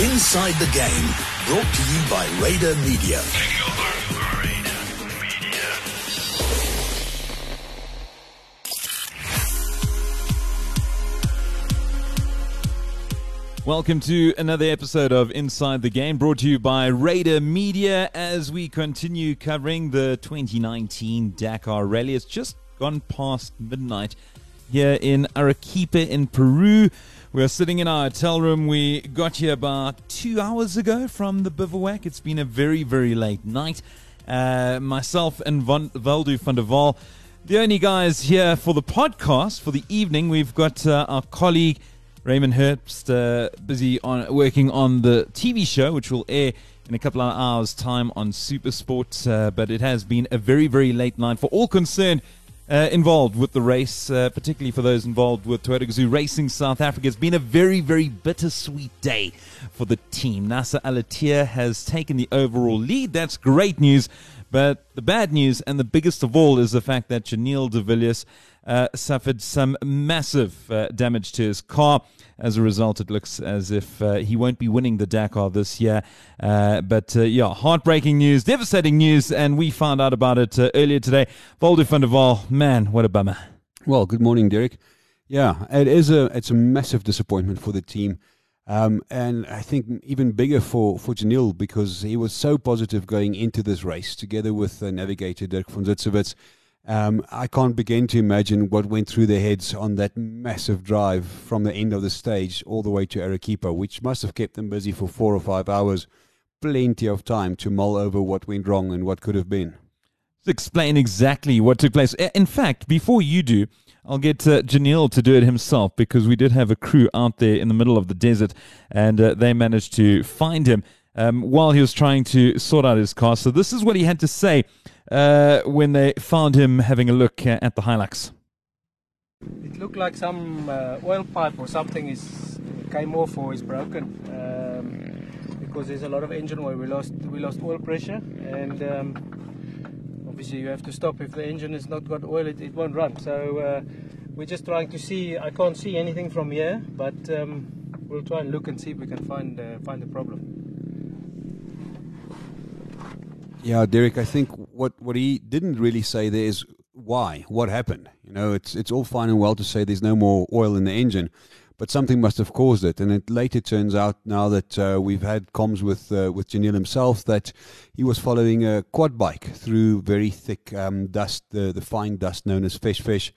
Inside the Game, brought to you by Raider Media. Welcome to another episode of Inside the Game, brought to you by Raider Media as we continue covering the 2019 Dakar Rally. It's just gone past midnight here in Arequipa in Peru. We are sitting in our hotel room. We got here about two hours ago from the bivouac. It's been a very, very late night. Uh, myself and Von, Valdu van der Waal, the only guys here for the podcast for the evening. We've got uh, our colleague Raymond Herbst uh, busy on working on the TV show, which will air in a couple of hours' time on Supersport. Uh, but it has been a very, very late night for all concerned. Uh, involved with the race, uh, particularly for those involved with Toyota Gazoo Racing South Africa. It's been a very, very bittersweet day for the team. Nasser Al-Attiyah has taken the overall lead. That's great news. But the bad news, and the biggest of all, is the fact that Giniel de Villiers uh, suffered some massive uh, damage to his car. As a result, it looks as if uh, he won't be winning the Dakar this year. Uh, but uh, yeah, heartbreaking news, devastating news, and we found out about it uh, earlier today. Volder van der Waal, man, what a bummer. Well, good morning, Derek. Yeah, it is a it's a massive disappointment for the team. Um, and I think even bigger for, for Giniel because he was so positive going into this race together with uh, navigator Dirk von Zitzewitz. Um, I can't begin to imagine what went through their heads on that massive drive from the end of the stage all the way to Arequipa, which must have kept them busy for four or five hours. Plenty of time to mull over what went wrong and what could have been. Explain exactly what took place. In fact, before you do, I'll get uh, Giniel to do it himself because we did have a crew out there in the middle of the desert and uh, they managed to find him um, while he was trying to sort out his car. So, this is what he had to say uh, when they found him having a look at the Hilux. It looked like some uh, oil pipe or something is came off or is broken um, because there's a lot of engine oil. We lost we lost oil pressure and um, obviously you have to stop if the engine has not got oil. It, it won't run. So uh, we're just trying to see. I can't see anything from here, but um, we'll try and look and see if we can find uh, find the problem. Yeah, Derek, I think what, what he didn't really say there is why, what happened. You know, it's it's all fine and well to say there's no more oil in the engine, but something must have caused it. And it later turns out now that uh, we've had comms with uh, with Giniel himself that he was following a quad bike through very thick um, dust, the the fine dust known as fesh fesh,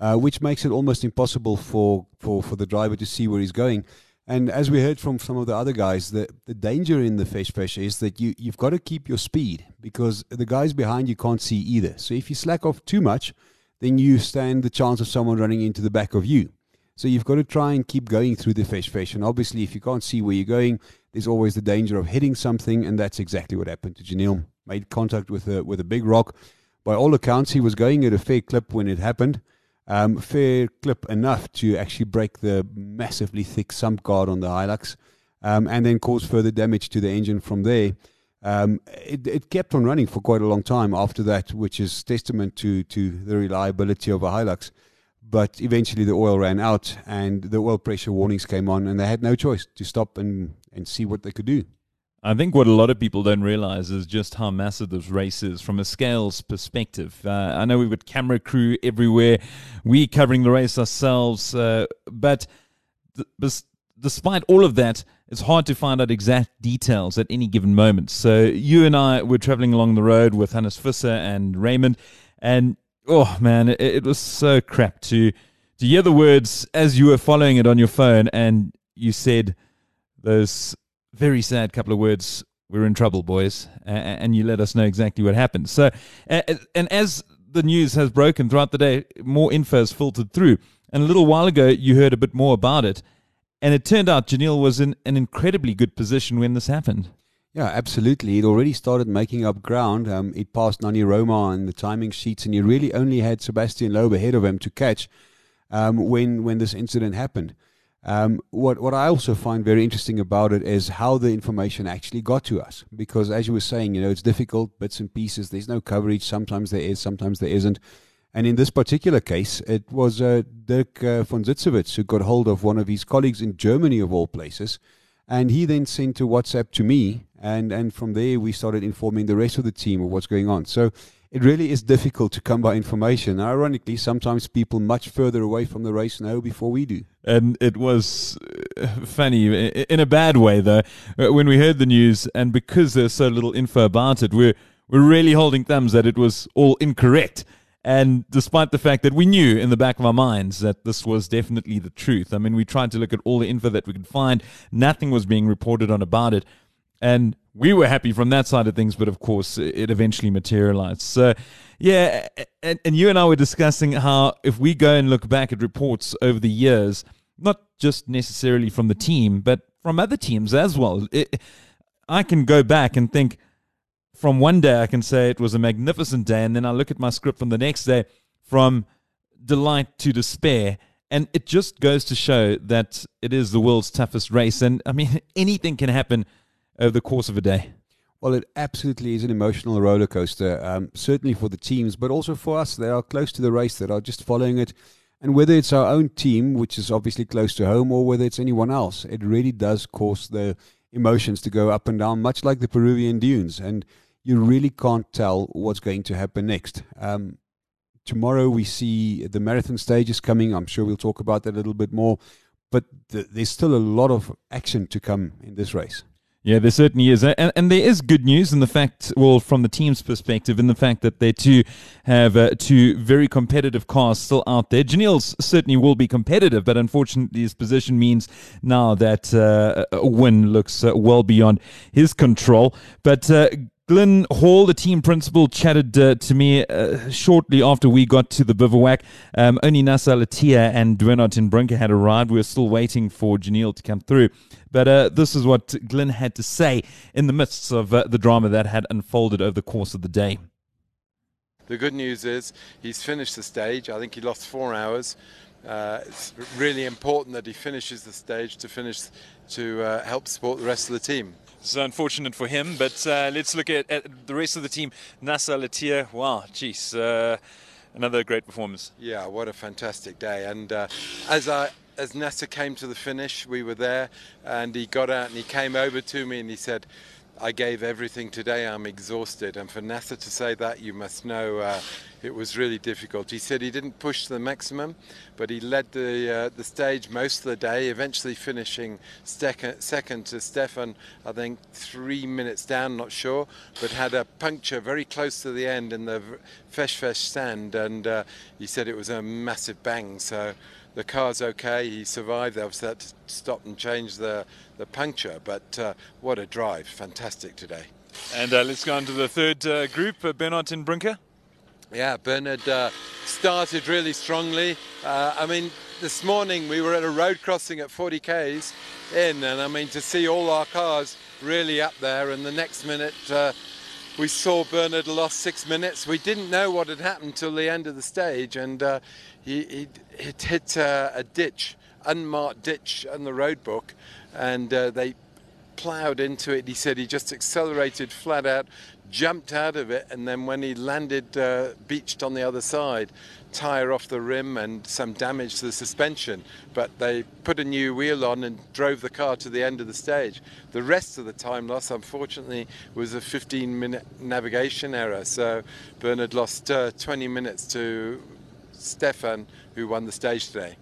uh, which makes it almost impossible for, for, for the driver to see where he's going. And as we heard from some of the other guys, the, the danger in the fesh fesh is that you, you've got to keep your speed because the guys behind you can't see either. So if you slack off too much, then you stand the chance of someone running into the back of you. So you've got to try and keep going through the fesh fesh. And obviously, if you can't see where you're going, there's always the danger of hitting something. And that's exactly what happened to Giniel. Made contact with a, with a big rock. By all accounts, he was going at a fair clip when it happened um, fair clip enough to actually break the massively thick sump guard on the Hilux um, and then cause further damage to the engine from there. Um, it, it, kept on running for quite a long time after that, which is testament to, to the reliability of a Hilux. But eventually the oil ran out and the oil pressure warnings came on, and they had no choice to stop and, and see what they could do. I think what a lot of people don't realize is just how massive this race is from a scales perspective. Uh, I know we've got camera crew everywhere, we covering the race ourselves, uh, but th- despite all of that, it's hard to find out exact details at any given moment. So you and I were traveling along the road with Hannes Visser and Raymond, and oh man, it, it was so crap to to hear the words as you were following it on your phone, and you said those very sad couple of words. We're in trouble, boys, and you let us know exactly what happened. So, and as the news has broken throughout the day, more info has filtered through. And a little while ago, you heard a bit more about it, and it turned out Giniel was in an incredibly good position when this happened. Yeah, absolutely. He'd already started making up ground. Um, he'd passed Nani Roma on the timing sheets, and he really only had Sebastian Loeb ahead of him to catch um, when when this incident happened. Um, what what I also find very interesting about it is how the information actually got to us. Because as you were saying, you know, it's difficult bits and pieces. There's no coverage. Sometimes there is, sometimes there isn't. And in this particular case, it was uh, Dirk uh, von Zitzewitz who got hold of one of his colleagues in Germany, of all places, And he then sent a WhatsApp to me, and, and from there we started informing the rest of the team of what's going on. So it really is difficult to come by information. Ironically, sometimes people much further away from the race know before we do. And it was uh, funny in a bad way, though, uh, when we heard the news, and because there's so little info about it, we're we're really holding thumbs that it was all incorrect. And despite the fact that we knew in the back of our minds that this was definitely the truth, I mean, we tried to look at all the info that we could find. Nothing was being reported on about it. And we were happy from that side of things, but of course, it eventually materialized. So, yeah, and, and you and I were discussing how if we go and look back at reports over the years, not just necessarily from the team, but from other teams as well, it, I can go back and think from one day, I can say it was a magnificent day, and then I look at my script from the next day from delight to despair. And it just goes to show that it is the world's toughest race. And I mean, anything can happen over the course of a day. Well, it absolutely is an emotional roller coaster, um, certainly for the teams, but also for us that are close to the race, that are just following it. And whether it's our own team, which is obviously close to home, or whether it's anyone else, it really does cause the emotions to go up and down, much like the Peruvian dunes. And you really can't tell what's going to happen next. Um, tomorrow we see the marathon stages coming. I'm sure we'll talk about that a little bit more. But th- there's still a lot of action to come in this race. Yeah, there certainly is. And, and, there is good news in the fact, well, from the team's perspective, in the fact that they too have uh, two very competitive cars still out there. Giniel's certainly will be competitive, but unfortunately, his position means now that uh, a win looks uh, well beyond his control. But Glyn Hall, the team principal, chatted uh, to me uh, shortly after we got to the bivouac. Um, only Nasser Al-Attiyah and Duino ten Brinker had arrived. We were still waiting for Giniel to come through. But uh, this is what Glyn had to say in the midst of uh, the drama that had unfolded over the course of the day. The good news is he's finished the stage. I think he lost four hours. Uh, it's really important that he finishes the stage to finish to uh, help support the rest of the team. It's unfortunate for him, but uh, let's look at, at, the rest of the team. Nasser Al-Attiyah, wow, geez, uh, another great performance. Yeah, what a fantastic day. And uh, as I as Nasser came to the finish, we were there, and he got out and he came over to me and he said, I gave everything today. I'm exhausted. And for Nasser to say that, you must know uh, it was really difficult. He said he didn't push to the maximum, but he led the uh, the stage most of the day, eventually finishing second, to Stefan, I think three minutes down, not sure, but had a puncture very close to the end in the Fesh Fesh sand. And uh, he said it was a massive bang. So the car's okay. He survived. They obviously had to stop and change the, the puncture. But uh, what a drive. Fantastic today. And uh, let's go on to the third uh, group, uh, Bernhard ten Brinke. Yeah, Bernhard uh, started really strongly. Uh, I mean, this morning we were at a road crossing at 40 k's in, and I mean, to see all our cars really up there, and the next minute we saw Bernhard lost six minutes. We didn't know what had happened till the end of the stage, and he, he, hit uh, a ditch, unmarked ditch on the road book, and uh, they ploughed into it. He said he just accelerated flat out, jumped out of it, and then when he landed uh, beached on the other side, tire off the rim and some damage to the suspension. But they put a new wheel on and drove the car to the end of the stage. The rest of the time loss, unfortunately, was a 15 minute navigation error. So Bernhard lost uh, 20 minutes to Stefan, who won the stage today.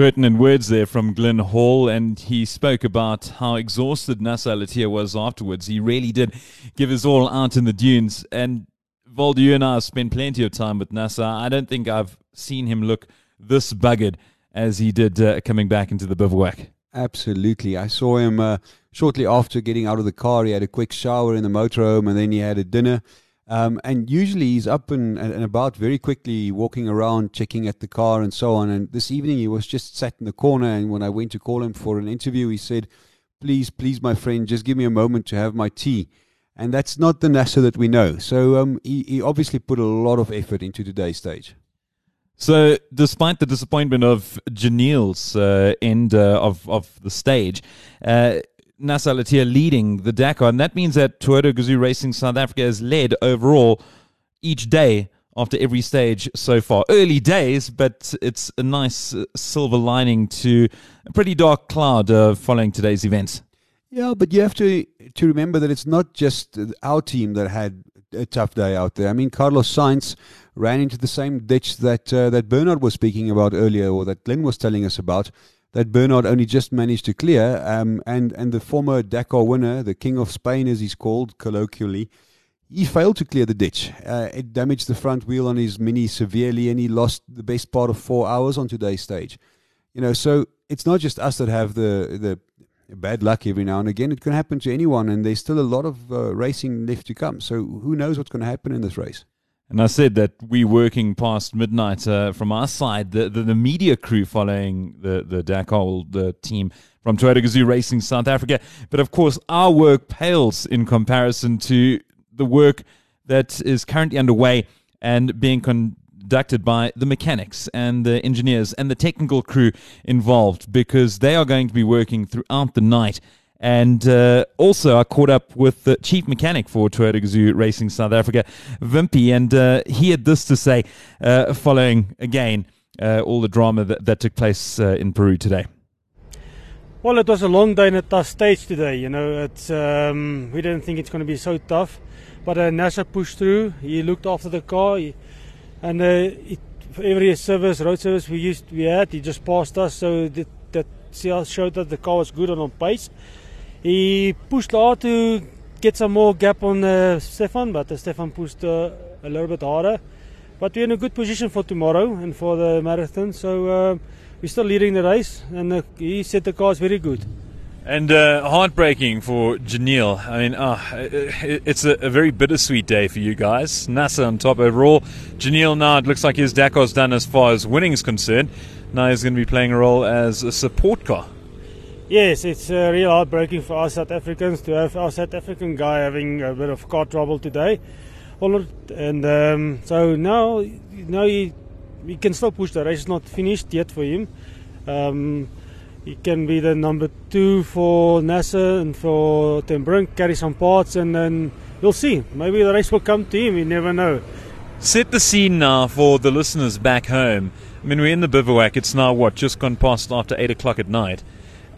Pertinent words there from Glyn Hall, and he spoke about how exhausted Nasser Al-Attiyah was afterwards. He really did give his all out in the dunes. And Volde, you and I have spent plenty of time with Nasser. I don't think I've seen him look this buggered as he did uh, coming back into the bivouac. Absolutely. I saw him uh, shortly after getting out of the car. He had a quick shower in the motorhome and then he had a dinner. Um, and usually he's up and, and about very quickly, walking around, checking at the car and so on. And this evening he was just sat in the corner. And when I went to call him for an interview, he said, Please, please, my friend, just give me a moment to have my tea. And that's not the Nasser that we know. So um, he, he obviously put a lot of effort into today's stage. So, despite the disappointment of Giniel's uh, end uh, of of the stage, uh, Nasser Al-Attiyah leading the Dakar, and that means that Toyota Gazoo Racing South Africa has led overall each day after every stage so far. Early days, but it's a nice uh, silver lining to a pretty dark cloud uh, following today's events. Yeah, but you have to to remember that it's not just our team that had a tough day out there. I mean, Carlos Sainz ran into the same ditch that uh, that Bernhard was speaking about earlier, or that Glyn was telling us about. That Bernhard only just managed to clear, um, and and the former Dakar winner, the King of Spain, as he's called colloquially, he failed to clear the ditch. Uh, it damaged the front wheel on his Mini severely, and he lost the best part of four hours on today's stage. You know, so it's not just us that have the the bad luck every now and again. It can happen to anyone, and there's still a lot of uh, racing left to come. So who knows what's going to happen in this race? And I said that we working past midnight uh, from our side, the, the, the media crew following the the Dakar, the team from Toyota Gazoo Racing South Africa. But of course, our work pales in comparison to the work that is currently underway and being conducted by the mechanics and the engineers and the technical crew involved because they are going to be working throughout the night. And uh, also, I caught up with the chief mechanic for Toyota Gazoo Racing South Africa, Vimpy, and uh, he had this to say uh, following again uh, all the drama that, that took place uh, in Peru today. Well, it was a long day and a tough stage today. You know, it's um, we didn't think it's going to be so tough, but uh, Nasser pushed through. He looked after the car. He, and uh, it, every service, road service we used we had, he just passed us. So that, that showed that the car was good and on pace. He pushed hard to get some more gap on uh, Stefan, but uh, Stefan pushed uh, a little bit harder. But we're in a good position for tomorrow and for the marathon. So uh, we're still leading the race, and uh, he said the car is very good. And uh, heartbreaking for Giniel. I mean, uh, it's a, a, very bittersweet day for you guys. Nasser on top overall. Giniel now, it looks like his Dakar's done as far as winning is concerned. Now he's going to be playing a role as a support car. Yes, it's uh, real heartbreaking for us South Africans to have our South African guy having a bit of car trouble today. And um, so now, now he, he can still push the race. It's not finished yet for him. Um, he can be the number two for Nasser and for Ten Brink, carry some parts, and then we'll see. Maybe the race will come to him, you never know. Set the scene now for the listeners back home. I mean, we're in the bivouac. It's now, what, just gone past after 8 o'clock at night.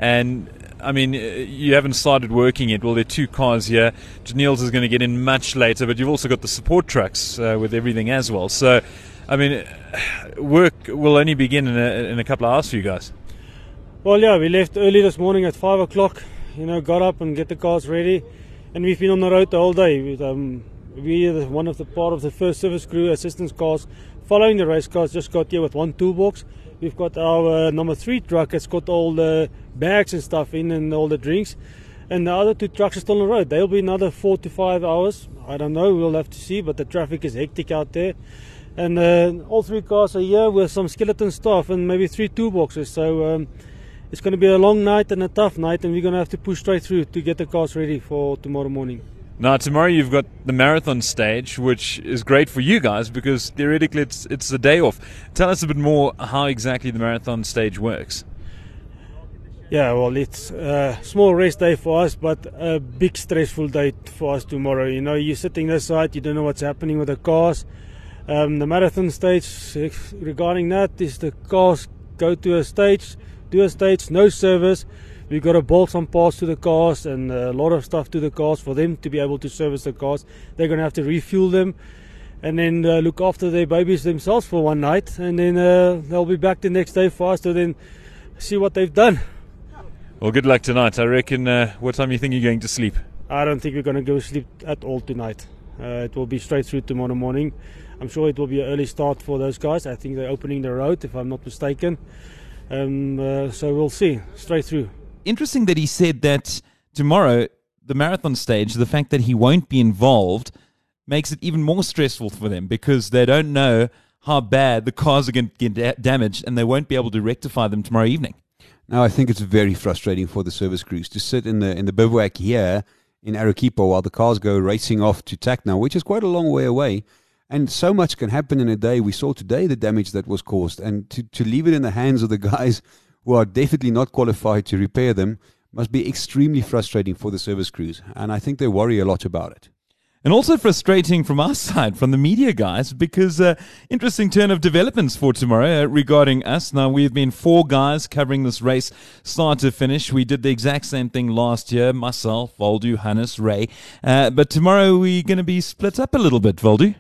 And, I mean, you haven't started working yet. Well, there are two cars here. Giniel's is going to get in much later, but you've also got the support trucks uh, with everything as well. So, I mean, work will only begin in a, in a couple of hours for you guys. Well, yeah, we left early this morning at five o'clock. You know, got up and get the cars ready, and we've been on the road the whole day. With, um, we one of the part of the first service crew assistance cars following the race cars. Just got here with one toolbox. We've got our uh, number three truck. It's got all the bags and stuff in and all the drinks. And the other two trucks are still on the road. They'll be another four to five hours. I don't know. We'll have to see. But the traffic is hectic out there. And uh, all three cars are here with some skeleton stuff and maybe three toolboxes. So. Um, it's going to be a long night and a tough night, and we're going to have to push straight through to get the cars ready for tomorrow morning. Now, tomorrow you've got the marathon stage, which is great for you guys because theoretically it's it's a day off. Tell us a bit more how exactly the marathon stage works. Yeah, well, it's a small rest day for us, but a big stressful day for us tomorrow. You know, you're sitting this side, you don't know what's happening with the cars. Um, the marathon stage, regarding that, is the cars go to a stage do a stage, no service. We've got to bolt some parts to the cars and a lot of stuff to the cars for them to be able to service the cars. They're going to have to refuel them and then uh, look after their babies themselves for one night. And then uh, they'll be back the next day for us to then see what they've done. Well, good luck tonight. I reckon, uh, what time do you think you're going to sleep? I don't think we're going to go sleep at all tonight. Uh, it will be straight through tomorrow morning. I'm sure it will be an early start for those guys. I think they're opening the road, if I'm not mistaken. Um, uh, so we'll see straight through. Interesting that he said that tomorrow, the marathon stage, the fact that he won't be involved makes it even more stressful for them because they don't know how bad the cars are going to get da- damaged and they won't be able to rectify them tomorrow evening. Now, I think it's very frustrating for the service crews to sit in the in the bivouac here in Arequipa while the cars go racing off to Tacna, which is quite a long way away. And so much can happen in a day. We saw today the damage that was caused. And to, to leave it in the hands of the guys who are definitely not qualified to repair them must be extremely frustrating for the service crews. And I think they worry a lot about it. And also frustrating from our side, from the media guys, because uh, interesting turn of developments for tomorrow uh, regarding us. Now, we've been four guys covering this race start to finish. We did the exact same thing last year myself, Voldu, Hannes, Ray. Uh, but tomorrow we're going to be split up a little bit, Voldu.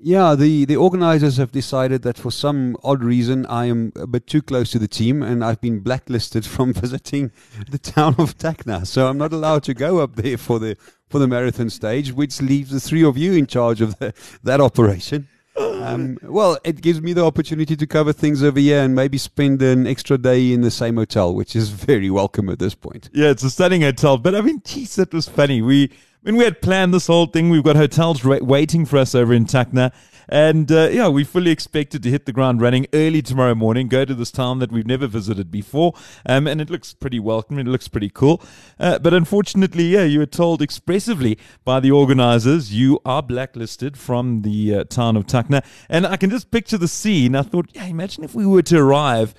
Yeah, the, the organizers have decided that for some odd reason I am a bit too close to the team and I've been blacklisted from visiting the town of Tacna. So I'm not allowed to go up there for the for the marathon stage, which leaves the three of you in charge of the, that operation. Um, well, it gives me the opportunity to cover things over here and maybe spend an extra day in the same hotel, which is very welcome at this point. Yeah, it's a stunning hotel. But I mean, geez, that was funny. We when we had planned this whole thing, we've got hotels ra- waiting for us over in Tacna. And uh, yeah, we fully expected to hit the ground running early tomorrow morning, go to this town that we've never visited before. Um, and it looks pretty welcoming, it looks pretty cool. Uh, but unfortunately, yeah, you were told expressively by the organizers you are blacklisted from the uh, town of Tacna. And I can just picture the scene. I thought, yeah, imagine if we were to arrive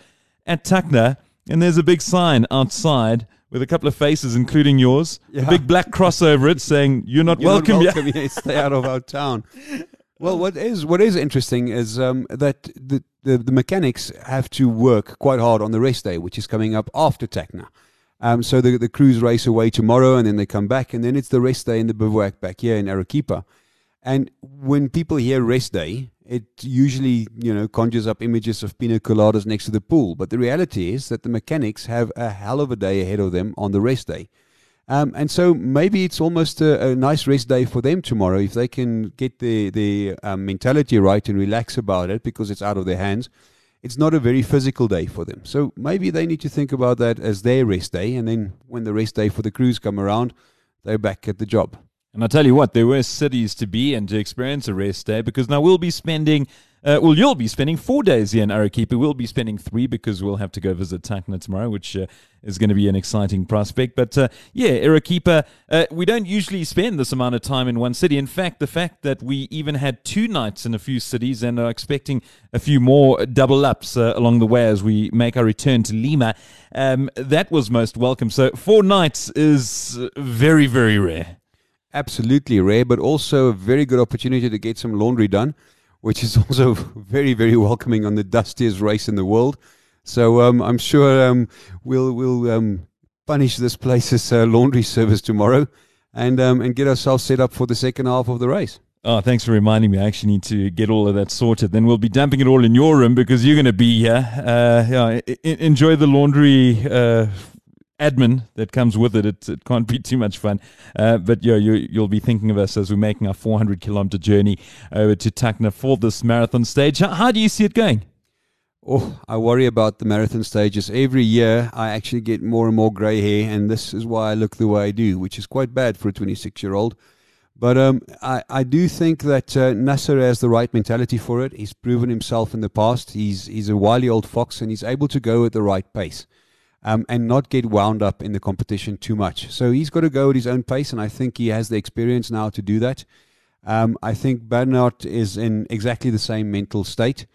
at Tacna and there's a big sign outside with a couple of faces, including yours, a big black cross over it saying, You're not You're welcome not welcome. Stay out of our town. Well, what is what is interesting is um, that the, the the mechanics have to work quite hard on the rest day, which is coming up after Tacna. Um, so the the crews race away tomorrow, and then they come back, and then it's the rest day in the bivouac back here in Arequipa. And when people hear rest day, it usually you know conjures up images of pina coladas next to the pool. But the reality is that the mechanics have a hell of a day ahead of them on the rest day. Um, and so maybe it's almost a, a nice rest day for them tomorrow if they can get the the um, mentality right and relax about it because it's out of their hands. It's not a very physical day for them, so maybe they need to think about that as their rest day, and then when the rest day for the crews come around, they're back at the job. And I tell you what, there were cities to be and to experience a rest day because now we'll be spending, uh, well, you'll be spending four days here in Arequipa. We'll be spending three because we'll have to go visit Tacna tomorrow, which uh, is going to be an exciting prospect. But uh, yeah, Arequipa, uh, we don't usually spend this amount of time in one city. In fact, the fact that we even had two nights in a few cities and are expecting a few more double ups uh, along the way as we make our return to Lima, um, that was most welcome. So four nights is very, very rare. Absolutely rare, but also a very good opportunity to get some laundry done, which is also very very welcoming on the dustiest race in the world. So um, I'm sure um, we'll we'll um, punish this place's uh, laundry service tomorrow, and um, and get ourselves set up for the second half of the race. Oh, thanks for reminding me. I actually need to get all of that sorted. Then we'll be dumping it all in your room because you're going to be here. Uh, yeah, I- enjoy the laundry uh, admin that comes with it. It, it can't be too much fun. Uh, but yeah, you, you'll be thinking of us as we're making our 400 kilometer journey over to Tacna for this marathon stage. How, how do you see it going? Oh, I worry about the marathon stages. Every year, I actually get more and more grey hair, and this is why I look the way I do, which is quite bad for a 26 year old. But um, I, I do think that uh, Nasser has the right mentality for it. He's proven himself in the past. He's, he's a wily old fox, and he's able to go at the right pace um, and not get wound up in the competition too much. So he's got to go at his own pace, and I think he has the experience now to do that. Um, I think Bernhard is in exactly the same mental state.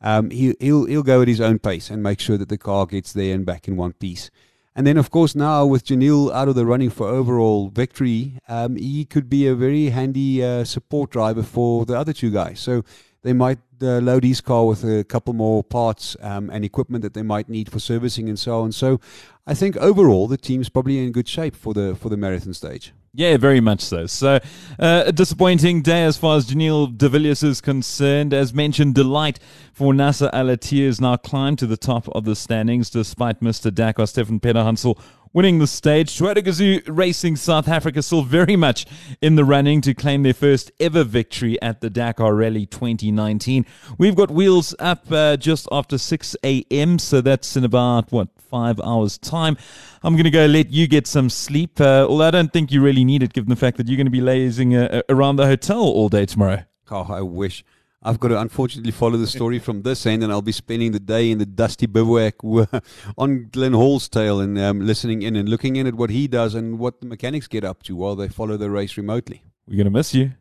Um, he, he'll he'll go at his own pace and make sure that the car gets there and back in one piece. And then, of course, now with Giniel out of the running for overall victory, um, he could be a very handy uh, support driver for the other two guys. So they might load his car with a couple more parts um, and equipment that they might need for servicing and so on. So I think overall the team's probably in good shape for the for the marathon stage. Yeah, very much so. So, uh, a disappointing day as far as Giniel de Villiers is concerned. As mentioned, delight for Nasser Al-Attiyah has now climbed to the top of the standings despite Mr. Dakar Stefan Peterhansel winning the stage. Toyota Gazoo Racing South Africa still very much in the running to claim their first ever victory at the Dakar Rally 2019. We've got wheels up uh, just after 6 a.m., so that's in about, what, five hours' time. I'm going to go let you get some sleep, uh, although I don't think you really need it given the fact that you're going to be lazing uh, around the hotel all day tomorrow. Oh, I wish. I've got to unfortunately follow the story from this end, and I'll be spending the day in the dusty bivouac on Glyn Hall's tail and um, listening in and looking in at what he does and what the mechanics get up to while they follow the race remotely. We're going to miss you.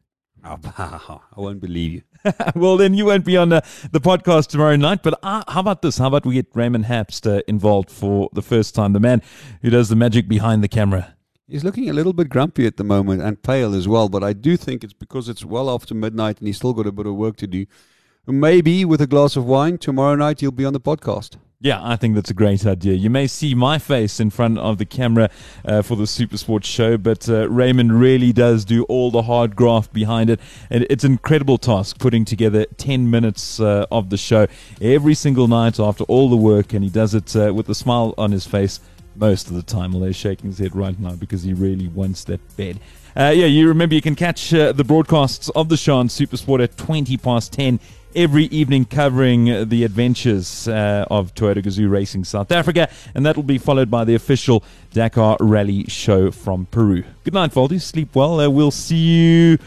Oh, I won't believe you. well, then you won't be on uh, the podcast tomorrow night. But uh, how about this? How about we get Raymond Hapst uh, involved for the first time? The man who does the magic behind the camera. He's looking a little bit grumpy at the moment and pale as well, but I do think it's because it's well after midnight and he's still got a bit of work to do. Maybe with a glass of wine tomorrow night he'll be on the podcast. Yeah, I think that's a great idea. You may see my face in front of the camera uh, for the Super Sports show, but uh, Raymond really does do all the hard graft behind it. And it's an incredible task putting together 10 minutes uh, of the show every single night after all the work, and he does it uh, with a smile on his face most of the time, although he's shaking his head right now because he really wants that bed. Uh, yeah, you remember you can catch uh, the broadcasts of the show on Supersport at 20 past 10 every evening covering the adventures uh, of Toyota Gazoo Racing South Africa, and that will be followed by the official Dakar Rally show from Peru. Good night, Voldy. Sleep well. Uh, we'll see you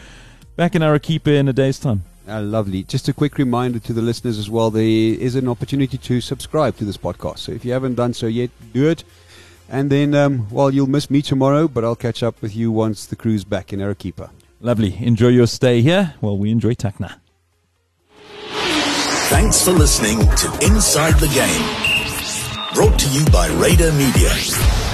back in Arequipa in a day's time. Uh, lovely. Just a quick reminder to the listeners as well there is an opportunity to subscribe to this podcast. So if you haven't done so yet, do it. And then, um, well, you'll miss me tomorrow, but I'll catch up with you once the crew's back in Arequipa. Lovely. Enjoy your stay here. while we enjoy Tacna. Thanks for listening to Inside the Game. Brought to you by Radar Media.